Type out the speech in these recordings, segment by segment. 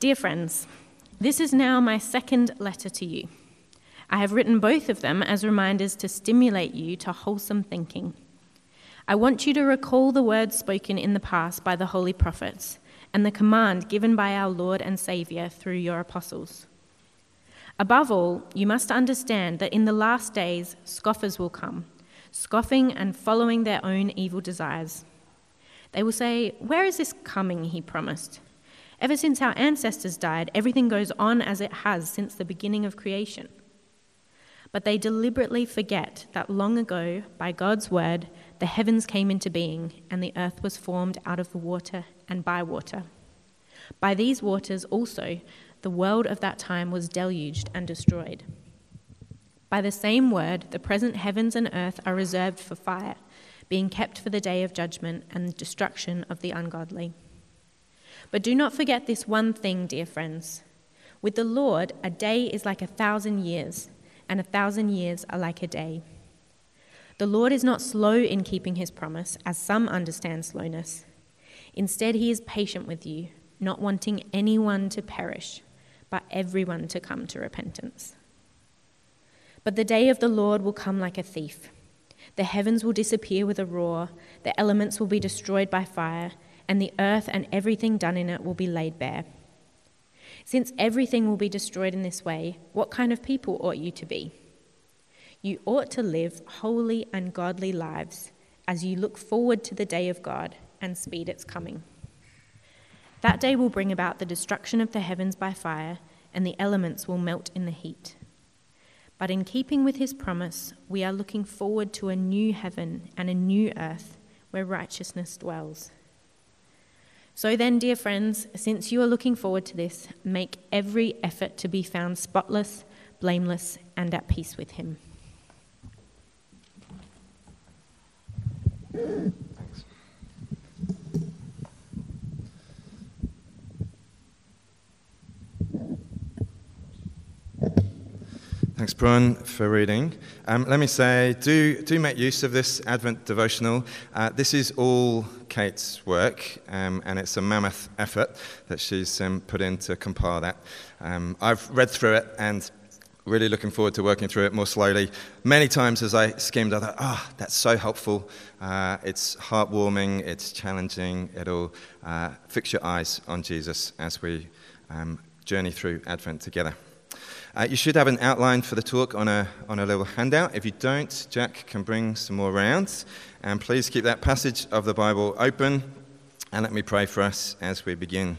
Dear friends, this is now my second letter to you. I have written both of them as reminders to stimulate you to wholesome thinking. I want you to recall the words spoken in the past by the holy prophets and the command given by our Lord and Saviour through your apostles. Above all, you must understand that in the last days scoffers will come, scoffing and following their own evil desires. They will say, Where is this coming he promised? Ever since our ancestors died, everything goes on as it has since the beginning of creation. But they deliberately forget that long ago, by God's word, the heavens came into being, and the earth was formed out of the water and by water. By these waters also, the world of that time was deluged and destroyed. By the same word, the present heavens and earth are reserved for fire, being kept for the day of judgment and destruction of the ungodly. But do not forget this one thing, dear friends. With the Lord, a day is like a thousand years, and a thousand years are like a day. The Lord is not slow in keeping his promise, as some understand slowness. Instead, he is patient with you, not wanting anyone to perish, but everyone to come to repentance. But the day of the Lord will come like a thief. The heavens will disappear with a roar, the elements will be destroyed by fire, and the earth and everything done in it will be laid bare. Since everything will be destroyed in this way, what kind of people ought you to be? You ought to live holy and godly lives as you look forward to the day of God and speed its coming. That day will bring about the destruction of the heavens by fire, and the elements will melt in the heat. But in keeping with his promise, we are looking forward to a new heaven and a new earth where righteousness dwells. So then, dear friends, since you are looking forward to this, make every effort to be found spotless, blameless, and at peace with him. Thanks. Thanks, for reading. Um, let me say, do, do make use of this Advent devotional. Uh, this is all Kate's work, um, and it's a mammoth effort that she's um, put in to compile that. Um, I've read through it, and really looking forward to working through it more slowly. Many times as I skimmed, I thought, ah, oh, that's so helpful. Uh, it's heartwarming, it's challenging, it'll uh, fix your eyes on Jesus as we um, journey through Advent together. Uh, you should have an outline for the talk on a, on a little handout. If you don't, Jack can bring some more rounds. And please keep that passage of the Bible open. And let me pray for us as we begin.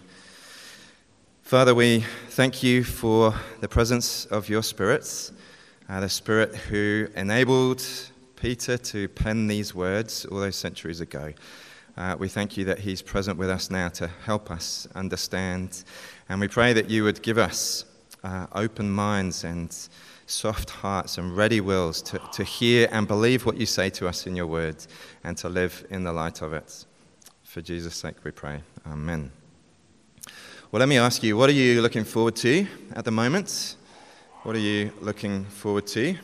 Father, we thank you for the presence of your spirits, uh, the spirit who enabled Peter to pen these words all those centuries ago. Uh, we thank you that he's present with us now to help us understand. And we pray that you would give us uh, open minds and soft hearts and ready wills to, to hear and believe what you say to us in your word and to live in the light of it. For Jesus' sake we pray. Amen. Well, let me ask you, what are you looking forward to at the moment? What are you looking forward to?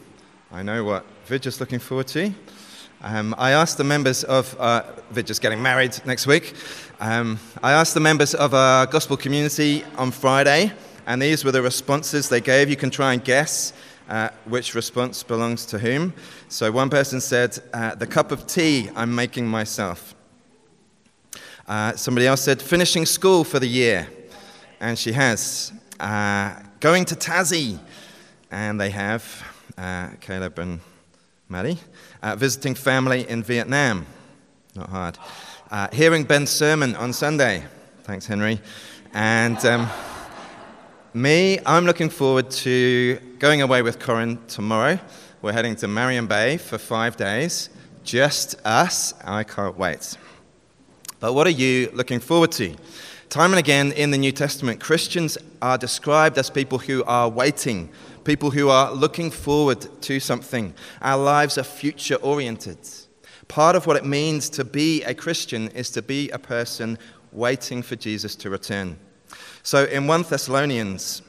I know what Vidge is looking forward to. Um, I asked the members of, uh, Vidge is getting married next week. Um, I asked the members of our gospel community on Friday, and these were the responses they gave. You can try and guess uh, which response belongs to whom. So one person said, uh, The cup of tea I'm making myself. Uh, somebody else said, Finishing school for the year and she has. Uh, going to Tassie, and they have uh, Caleb and Maddie. Uh, visiting family in Vietnam, not hard. Hearing Ben's sermon on Sunday, thanks, Henry. And um, me, I'm looking forward to going away with Corin tomorrow. We're heading to Marion Bay for five days, just us. I can't wait. But what are you looking forward to? Time and again in the New Testament, Christians are described as people who are waiting, people who are looking forward to something. Our lives are future oriented. Part of what it means to be a Christian is to be a person waiting for Jesus to return. So in 1 Thessalonians,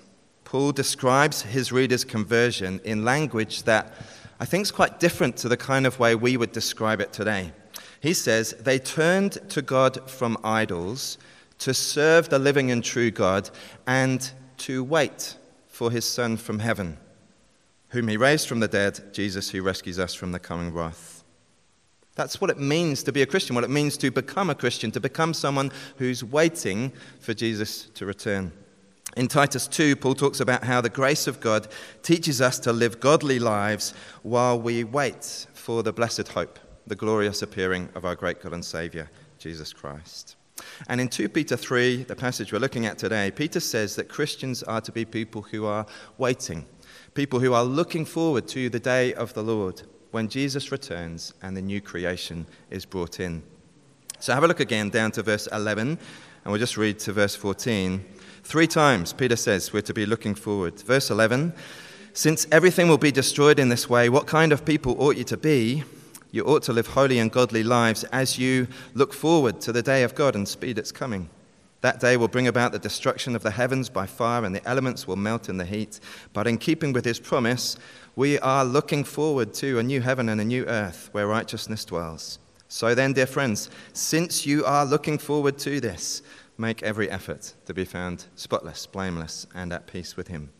Paul describes his readers' conversion in language that I think is quite different to the kind of way we would describe it today. He says, They turned to God from idols to serve the living and true God, and to wait for his Son from heaven, whom he raised from the dead, Jesus, who rescues us from the coming wrath. That's what it means to be a Christian, what it means to become a Christian, to become someone who's waiting for Jesus to return. In Titus 2, Paul talks about how the grace of God teaches us to live godly lives while we wait for the blessed hope, the glorious appearing of our great God and Saviour, Jesus Christ. And in 2 Peter 3, the passage we're looking at today, Peter says that Christians are to be people who are waiting, people who are looking forward to the day of the Lord when Jesus returns and the new creation is brought in. So have a look again down to verse 11, and we'll just read to verse 14. Three times Peter says we're to be looking forward. Verse 11 Since everything will be destroyed in this way, what kind of people ought you to be? You ought to live holy and godly lives as you look forward to the day of God and speed its coming. That day will bring about the destruction of the heavens by fire, and the elements will melt in the heat. But in keeping with his promise, we are looking forward to a new heaven and a new earth where righteousness dwells. So then, dear friends, since you are looking forward to this, make every effort to be found spotless, blameless, and at peace with him.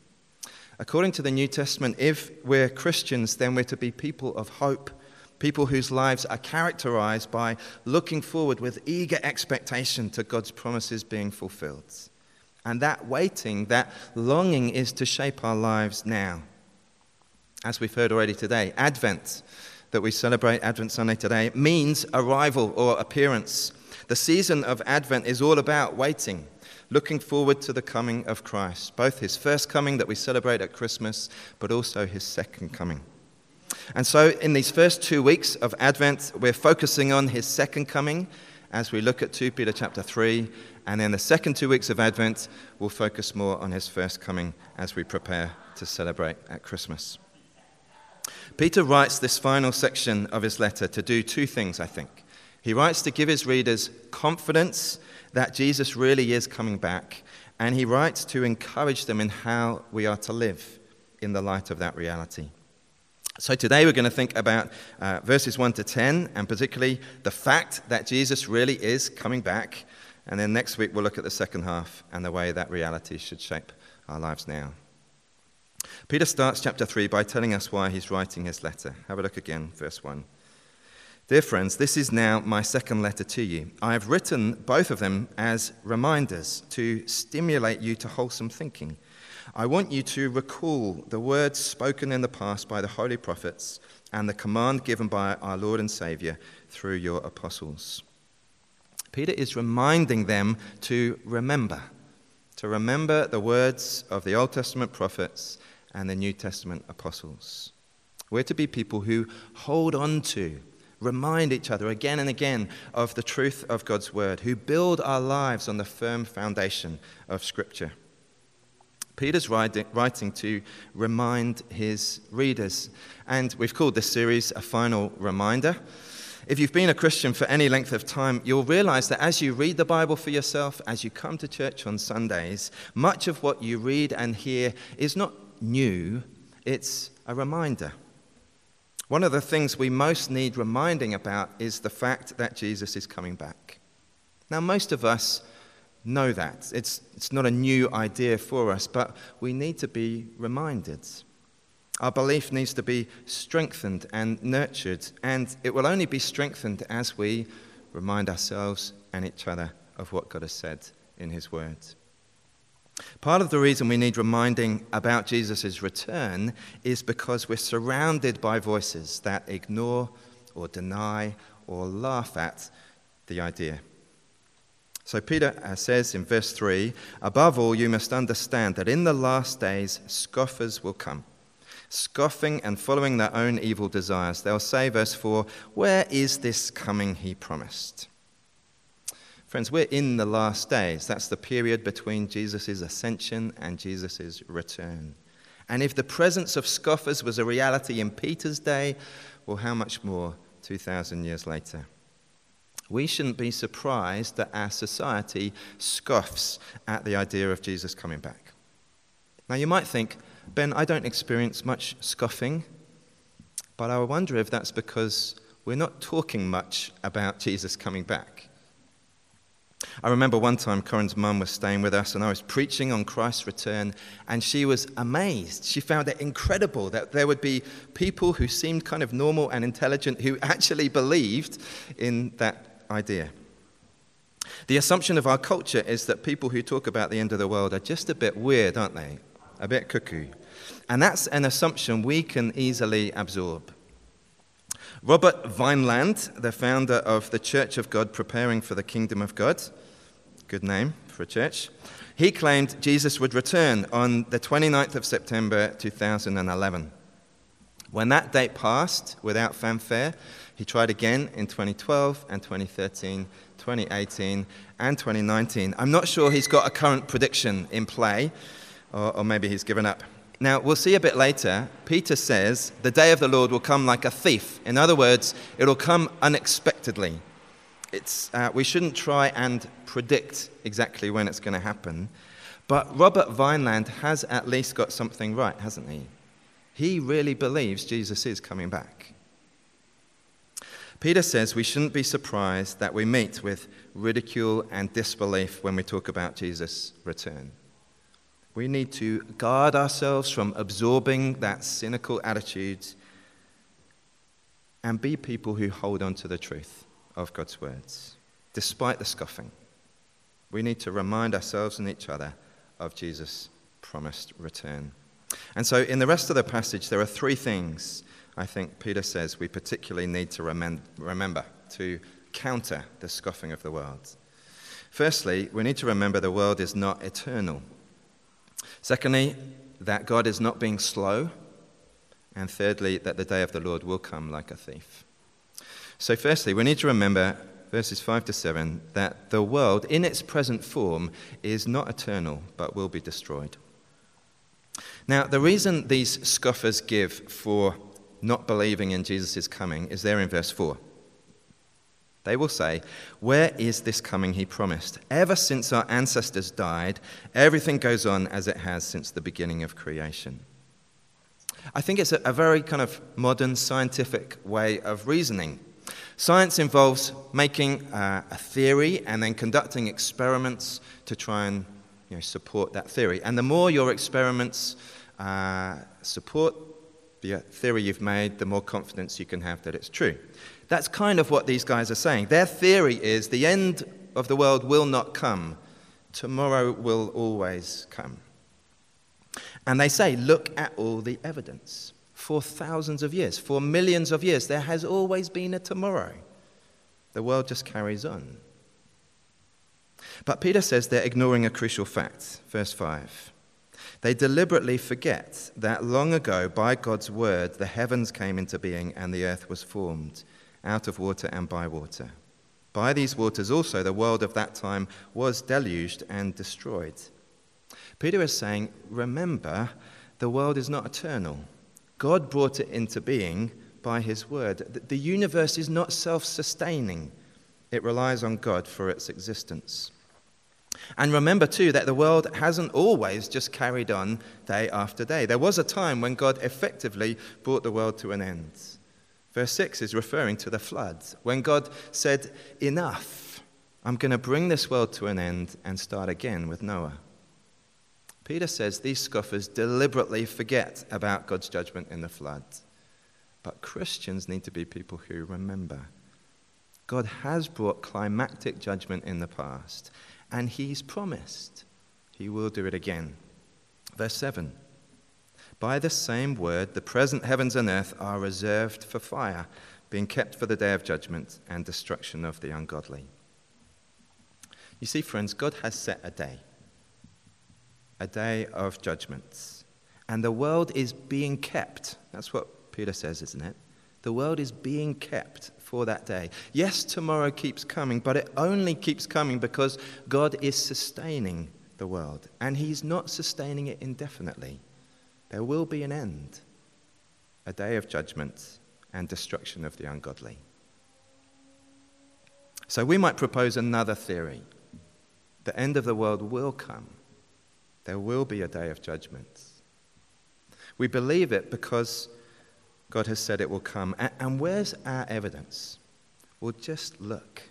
According to the New Testament, if we're Christians, then we're to be people of hope, people whose lives are characterized by looking forward with eager expectation to God's promises being fulfilled. And that waiting, that longing is to shape our lives now as we've heard already today, Advent, that we celebrate Advent Sunday today, means arrival or appearance. The season of Advent is all about waiting, looking forward to the coming of Christ, both his first coming that we celebrate at Christmas, but also his second coming. And so, in these first two weeks of Advent, we're focusing on his second coming as we look at 2 Peter chapter 3. And then the second two weeks of Advent, we'll focus more on his first coming as we prepare to celebrate at Christmas. Peter writes this final section of his letter to do two things, I think. He writes to give his readers confidence that Jesus really is coming back, and he writes to encourage them in how we are to live in the light of that reality. So today we're going to think about uh, verses 1 to 10, and particularly the fact that Jesus really is coming back. And then next week we'll look at the second half and the way that reality should shape our lives now. Peter starts chapter 3 by telling us why he's writing his letter. Have a look again, verse 1. Dear friends, this is now my second letter to you. I have written both of them as reminders to stimulate you to wholesome thinking. I want you to recall the words spoken in the past by the holy prophets and the command given by our Lord and Saviour through your apostles. Peter is reminding them to remember, to remember the words of the Old Testament prophets and the New Testament apostles. We're to be people who hold on to, remind each other again and again of the truth of God's word, who build our lives on the firm foundation of Scripture. Peter's writing to remind his readers, and we've called this series a final reminder. If you've been a Christian for any length of time, you'll realize that as you read the Bible for yourself, as you come to church on Sundays, much of what you read and hear is not new, it's a reminder. One of the things we most need reminding about is the fact that Jesus is coming back. Now, most of us know that. It's, it's not a new idea for us, but we need to be reminded. Our belief needs to be strengthened and nurtured, and it will only be strengthened as we remind ourselves and each other of what God has said in His Word. Part of the reason we need reminding about Jesus' return is because we're surrounded by voices that ignore or deny or laugh at the idea. So Peter uh, says in verse 3 Above all, you must understand that in the last days scoffers will come, scoffing and following their own evil desires. They'll say, verse 4, Where is this coming he promised? Friends, we're in the last days. That's the period between Jesus' ascension and Jesus' return. And if the presence of scoffers was a reality in Peter's day, well, how much more 2,000 years later? We shouldn't be surprised that our society scoffs at the idea of Jesus coming back. Now, you might think, Ben, I don't experience much scoffing, but I wonder if that's because we're not talking much about Jesus coming back. I remember one time Corin's mum was staying with us and I was preaching on Christ's return, and she was amazed. She found it incredible that there would be people who seemed kind of normal and intelligent who actually believed in that idea. The assumption of our culture is that people who talk about the end of the world are just a bit weird, aren't they? A bit cuckoo. And that's an assumption we can easily absorb. Robert Weinland, the founder of the Church of God Preparing for the Kingdom of God, good name for a church, he claimed Jesus would return on the 29th of September 2011. When that date passed without fanfare, he tried again in 2012 and 2013, 2018, and 2019. I'm not sure he's got a current prediction in play, or, or maybe he's given up. Now, we'll see a bit later, Peter says, the day of the Lord will come like a thief. In other words, it'll come unexpectedly. It's, uh, we shouldn't try and predict exactly when it's going to happen. But Robert Weinland has at least got something right, hasn't he? He really believes Jesus is coming back. Peter says we shouldn't be surprised that we meet with ridicule and disbelief when we talk about Jesus' return. We need to guard ourselves from absorbing that cynical attitude and be people who hold on to the truth of God's words, despite the scoffing. We need to remind ourselves and each other of Jesus' promised return. And so, in the rest of the passage, there are three things I think Peter says we particularly need to remember to counter the scoffing of the world. Firstly, we need to remember the world is not eternal. Secondly, that God is not being slow. And thirdly, that the day of the Lord will come like a thief. So, firstly, we need to remember verses 5 to 7 that the world in its present form is not eternal but will be destroyed. Now, the reason these scoffers give for not believing in Jesus' coming is there in verse 4. They will say, Where is this coming he promised? Ever since our ancestors died, everything goes on as it has since the beginning of creation. I think it's a, very kind of modern scientific way of reasoning. Science involves making uh, a theory and then conducting experiments to try and you know, support that theory. And the more your experiments uh, support the theory you've made, the more confidence you can have that it's true. That's kind of what these guys are saying. Their theory is the end of the world will not come, tomorrow will always come. And they say, look at all the evidence. For thousands of years, for millions of years, there has always been a tomorrow. The world just carries on. But Peter says they're ignoring a crucial fact. Verse 5. They deliberately forget that long ago, by God's word, the heavens came into being and the earth was formed out of water and by water. By these waters also the world of that time was deluged and destroyed. Peter is saying, Remember, the world is not eternal. God brought it into being by his word. The universe is not self sustaining, it relies on God for its existence. And remember, too, that the world hasn't always just carried on day after day. There was a time when God effectively brought the world to an end. Verse 6 is referring to the floods, when God said, Enough, I'm going to bring this world to an end and start again with Noah. Peter says these scoffers deliberately forget about God's judgment in the flood. But Christians need to be people who remember. God has brought climactic judgment in the past, and He's promised He will do it again. Verse 7 by the same word, the present heavens and earth are reserved for fire, being kept for the day of judgment and destruction of the ungodly. You see, friends, God has set a day, a day of judgments. And the world is being kept. That's what Peter says, isn't it? The world is being kept for that day. Yes, tomorrow keeps coming, but it only keeps coming because God is sustaining the world. And He's not sustaining it indefinitely. There will be an end, a day of judgment and destruction of the ungodly. So we might propose another theory. The end of the world will come. There will be a day of judgment. We believe it because God has said it will come. And where's our evidence? Well, just look.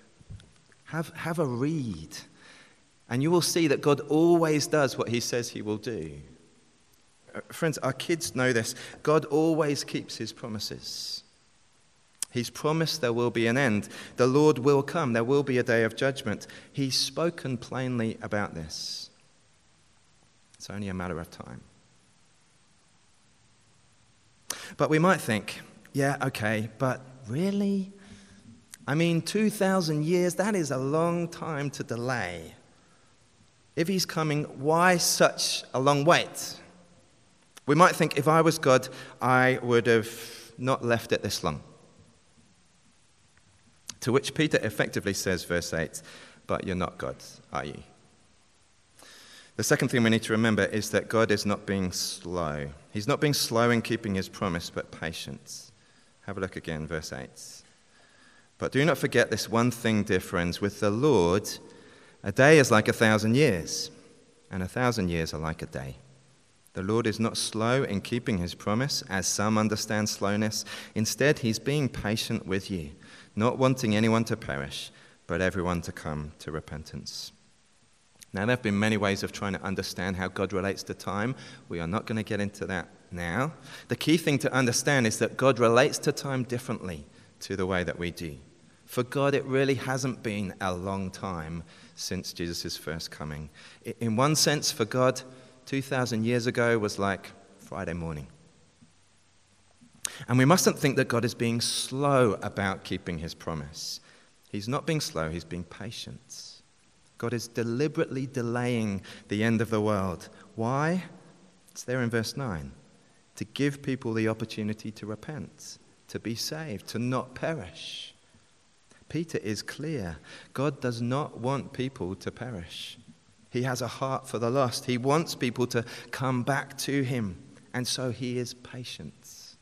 Have, have a read. And you will see that God always does what he says he will do. Uh, friends, our kids know this. God always keeps his promises. He's promised there will be an end. The Lord will come. There will be a day of judgment. He's spoken plainly about this. It's only a matter of time. But we might think, yeah, okay, but really? I mean, 2,000 years, that is a long time to delay. If he's coming, why such a long wait? We might think if I was God, I would have not left it this long. To which Peter effectively says, verse 8, but you're not God, are you? The second thing we need to remember is that God is not being slow. He's not being slow in keeping his promise, but patience. Have a look again, verse 8. But do not forget this one thing, dear friends. With the Lord, a day is like a thousand years, and a thousand years are like a day. The Lord is not slow in keeping his promise, as some understand slowness. Instead, he's being patient with you not wanting anyone to perish, but everyone to come to repentance. Now, there have been many ways of trying to understand how God relates to time. We are not going to get into that now. The key thing to understand is that God relates to time differently to the way that we do. For God, it really hasn't been a long time since Jesus' first coming. In one sense, for God, 2,000 years ago was like Friday morning. And we mustn't think that God is being slow about keeping his promise. He's not being slow, he's being patient. God is deliberately delaying the end of the world. Why? It's there in verse 9 to give people the opportunity to repent, to be saved, to not perish. Peter is clear. God does not want people to perish. He has a heart for the lost. He wants people to come back to him. And so he is patient.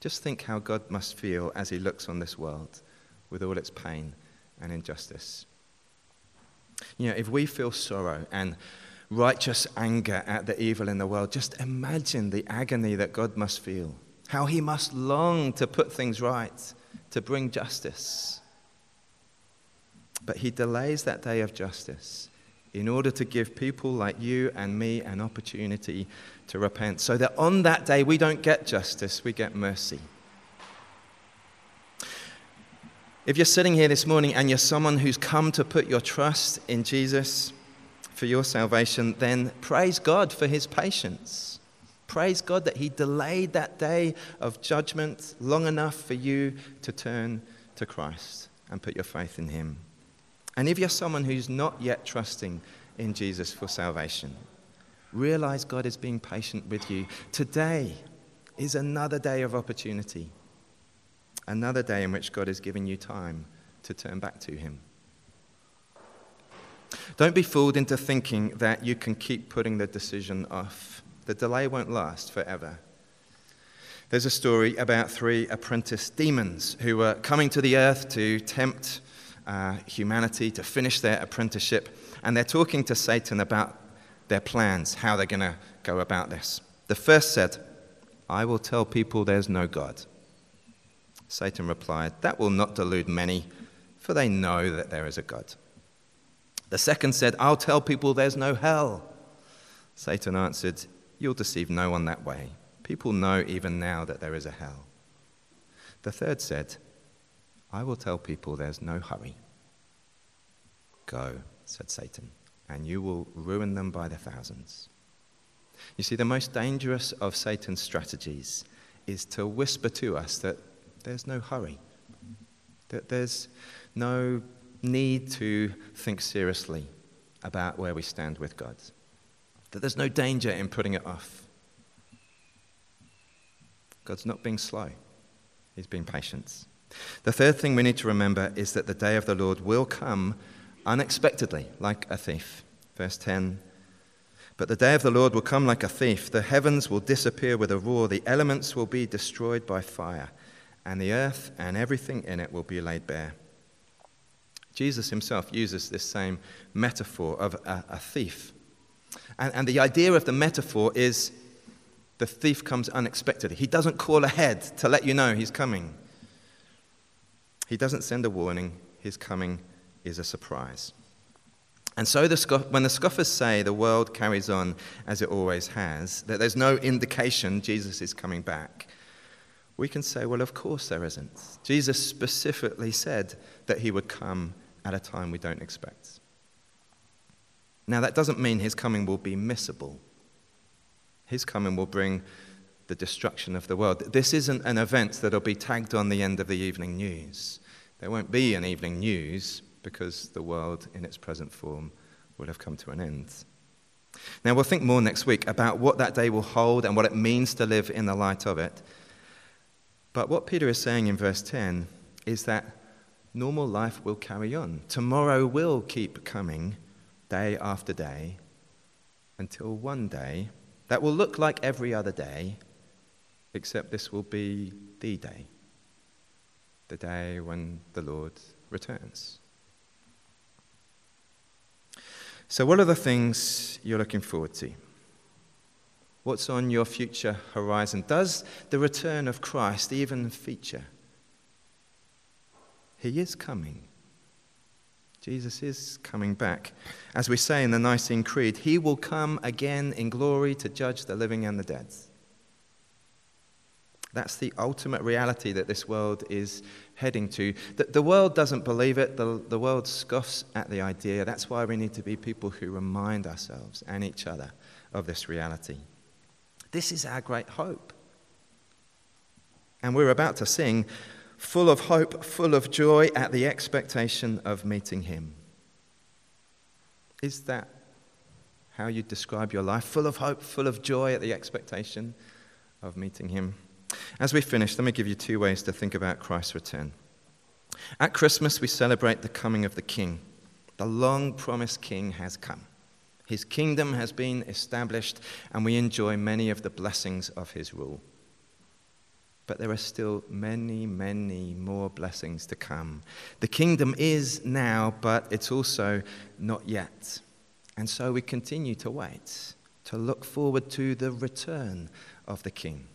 Just think how God must feel as he looks on this world with all its pain and injustice. You know, if we feel sorrow and righteous anger at the evil in the world, just imagine the agony that God must feel. How he must long to put things right, to bring justice. But he delays that day of justice in order to give people like you and me an opportunity to repent, so that on that day we don't get justice, we get mercy. If you're sitting here this morning and you're someone who's come to put your trust in Jesus for your salvation, then praise God for his patience. Praise God that he delayed that day of judgment long enough for you to turn to Christ and put your faith in him. And if you're someone who's not yet trusting in Jesus for salvation, realize God is being patient with you. Today is another day of opportunity, another day in which God has given you time to turn back to Him. Don't be fooled into thinking that you can keep putting the decision off. The delay won't last forever. There's a story about three apprentice demons who were coming to the earth to tempt uh, humanity to finish their apprenticeship, and they're talking to Satan about their plans, how they're going to go about this. The first said, I will tell people there's no God. Satan replied, That will not delude many, for they know that there is a God. The second said, I'll tell people there's no hell. Satan answered, You'll deceive no one that way. People know even now that there is a hell. The third said, I will tell people there's no hurry. Go, said Satan, and you will ruin them by the thousands. You see, the most dangerous of Satan's strategies is to whisper to us that there's no hurry, that there's no need to think seriously about where we stand with God, that there's no danger in putting it off. God's not being slow, He's being patient. The third thing we need to remember is that the day of the Lord will come unexpectedly, like a thief. Verse 10 But the day of the Lord will come like a thief. The heavens will disappear with a roar, the elements will be destroyed by fire, and the earth and everything in it will be laid bare. Jesus himself uses this same metaphor of a, a thief. And, and the idea of the metaphor is the thief comes unexpectedly. He doesn't call ahead to let you know he's coming. He doesn't send a warning, His coming is a surprise. And so, the when the scoffers say the world carries on as it always has, that there's no indication Jesus is coming back, we can say, well, of course there isn't. Jesus specifically said that he would come at a time we don't expect. Now, that doesn't mean his coming will be missable. His coming will bring the destruction of the world. This isn't an event that'll be tagged on the end of the evening news. There won't be an evening news because the world in its present form will have come to an end. Now, we'll think more next week about what that day will hold and what it means to live in the light of it. But what Peter is saying in verse 10 is that normal life will carry on. Tomorrow will keep coming day after day until one day that will look like every other day, except this will be the day, the day when the Lord returns. So, what are the things you're looking forward to? What's on your future horizon? Does the return of Christ even feature? He is coming. Jesus is coming back. As we say in the Nicene Creed, he will come again in glory to judge the living and the dead. That's the ultimate reality that this world is heading to. The, the world doesn't believe it, the, the world scoffs at the idea. That's why we need to be people who remind ourselves and each other of this reality. This is our great hope. And we're about to sing full of hope, full of joy at the expectation of meeting Him. Is that how you describe your life? Full of hope, full of joy at the expectation of meeting Him? As we finish, let me give you two ways to think about Christ's return. At Christmas, we celebrate the coming of the King. The long promised King has come. His kingdom has been established, and we enjoy many of the blessings of his rule. But there are still many, many more blessings to come. The kingdom is now, but it's also not yet. And so we continue to wait, to look forward to the return of the King,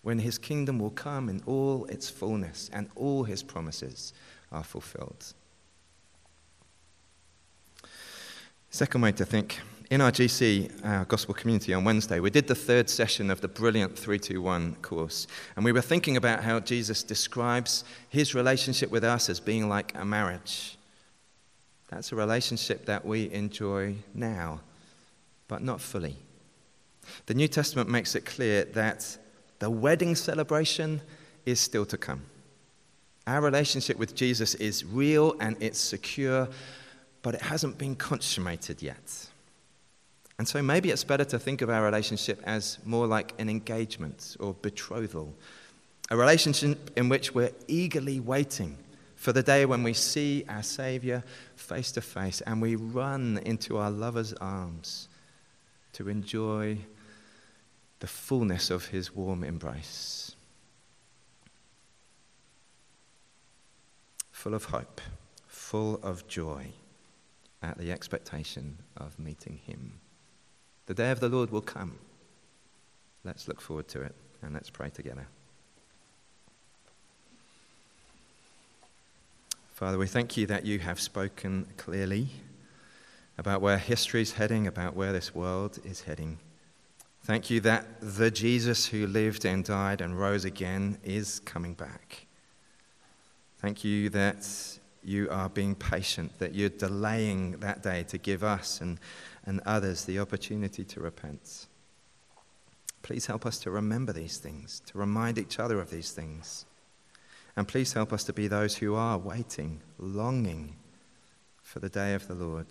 when his kingdom will come in all its fullness and all his promises are fulfilled. Second way to think in our GC, our uh, gospel community, on Wednesday, we did the third session of the brilliant 321 course. And we were thinking about how Jesus describes his relationship with us as being like a marriage. That's a relationship that we enjoy now, but not fully. The New Testament makes it clear that the wedding celebration is still to come. Our relationship with Jesus is real and it's secure, but it hasn't been consummated yet. And so maybe it's better to think of our relationship as more like an engagement or betrothal, a relationship in which we're eagerly waiting for the day when we see our Savior face to face and we run into our lover's arms to enjoy the fullness of his warm embrace. Full of hope, full of joy at the expectation of meeting him. The day of the Lord will come. Let's look forward to it and let's pray together. Father, we thank you that you have spoken clearly about where history is heading, about where this world is heading. Thank you that the Jesus who lived and died and rose again is coming back. Thank you that you are being patient, that you're delaying that day to give us and and others the opportunity to repent. Please help us to remember these things, to remind each other of these things. And please help us to be those who are waiting, longing for the day of the Lord,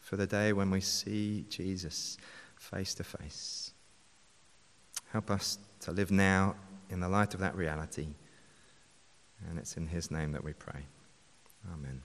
for the day when we see Jesus face to face. Help us to live now in the light of that reality. And it's in His name that we pray. Amen.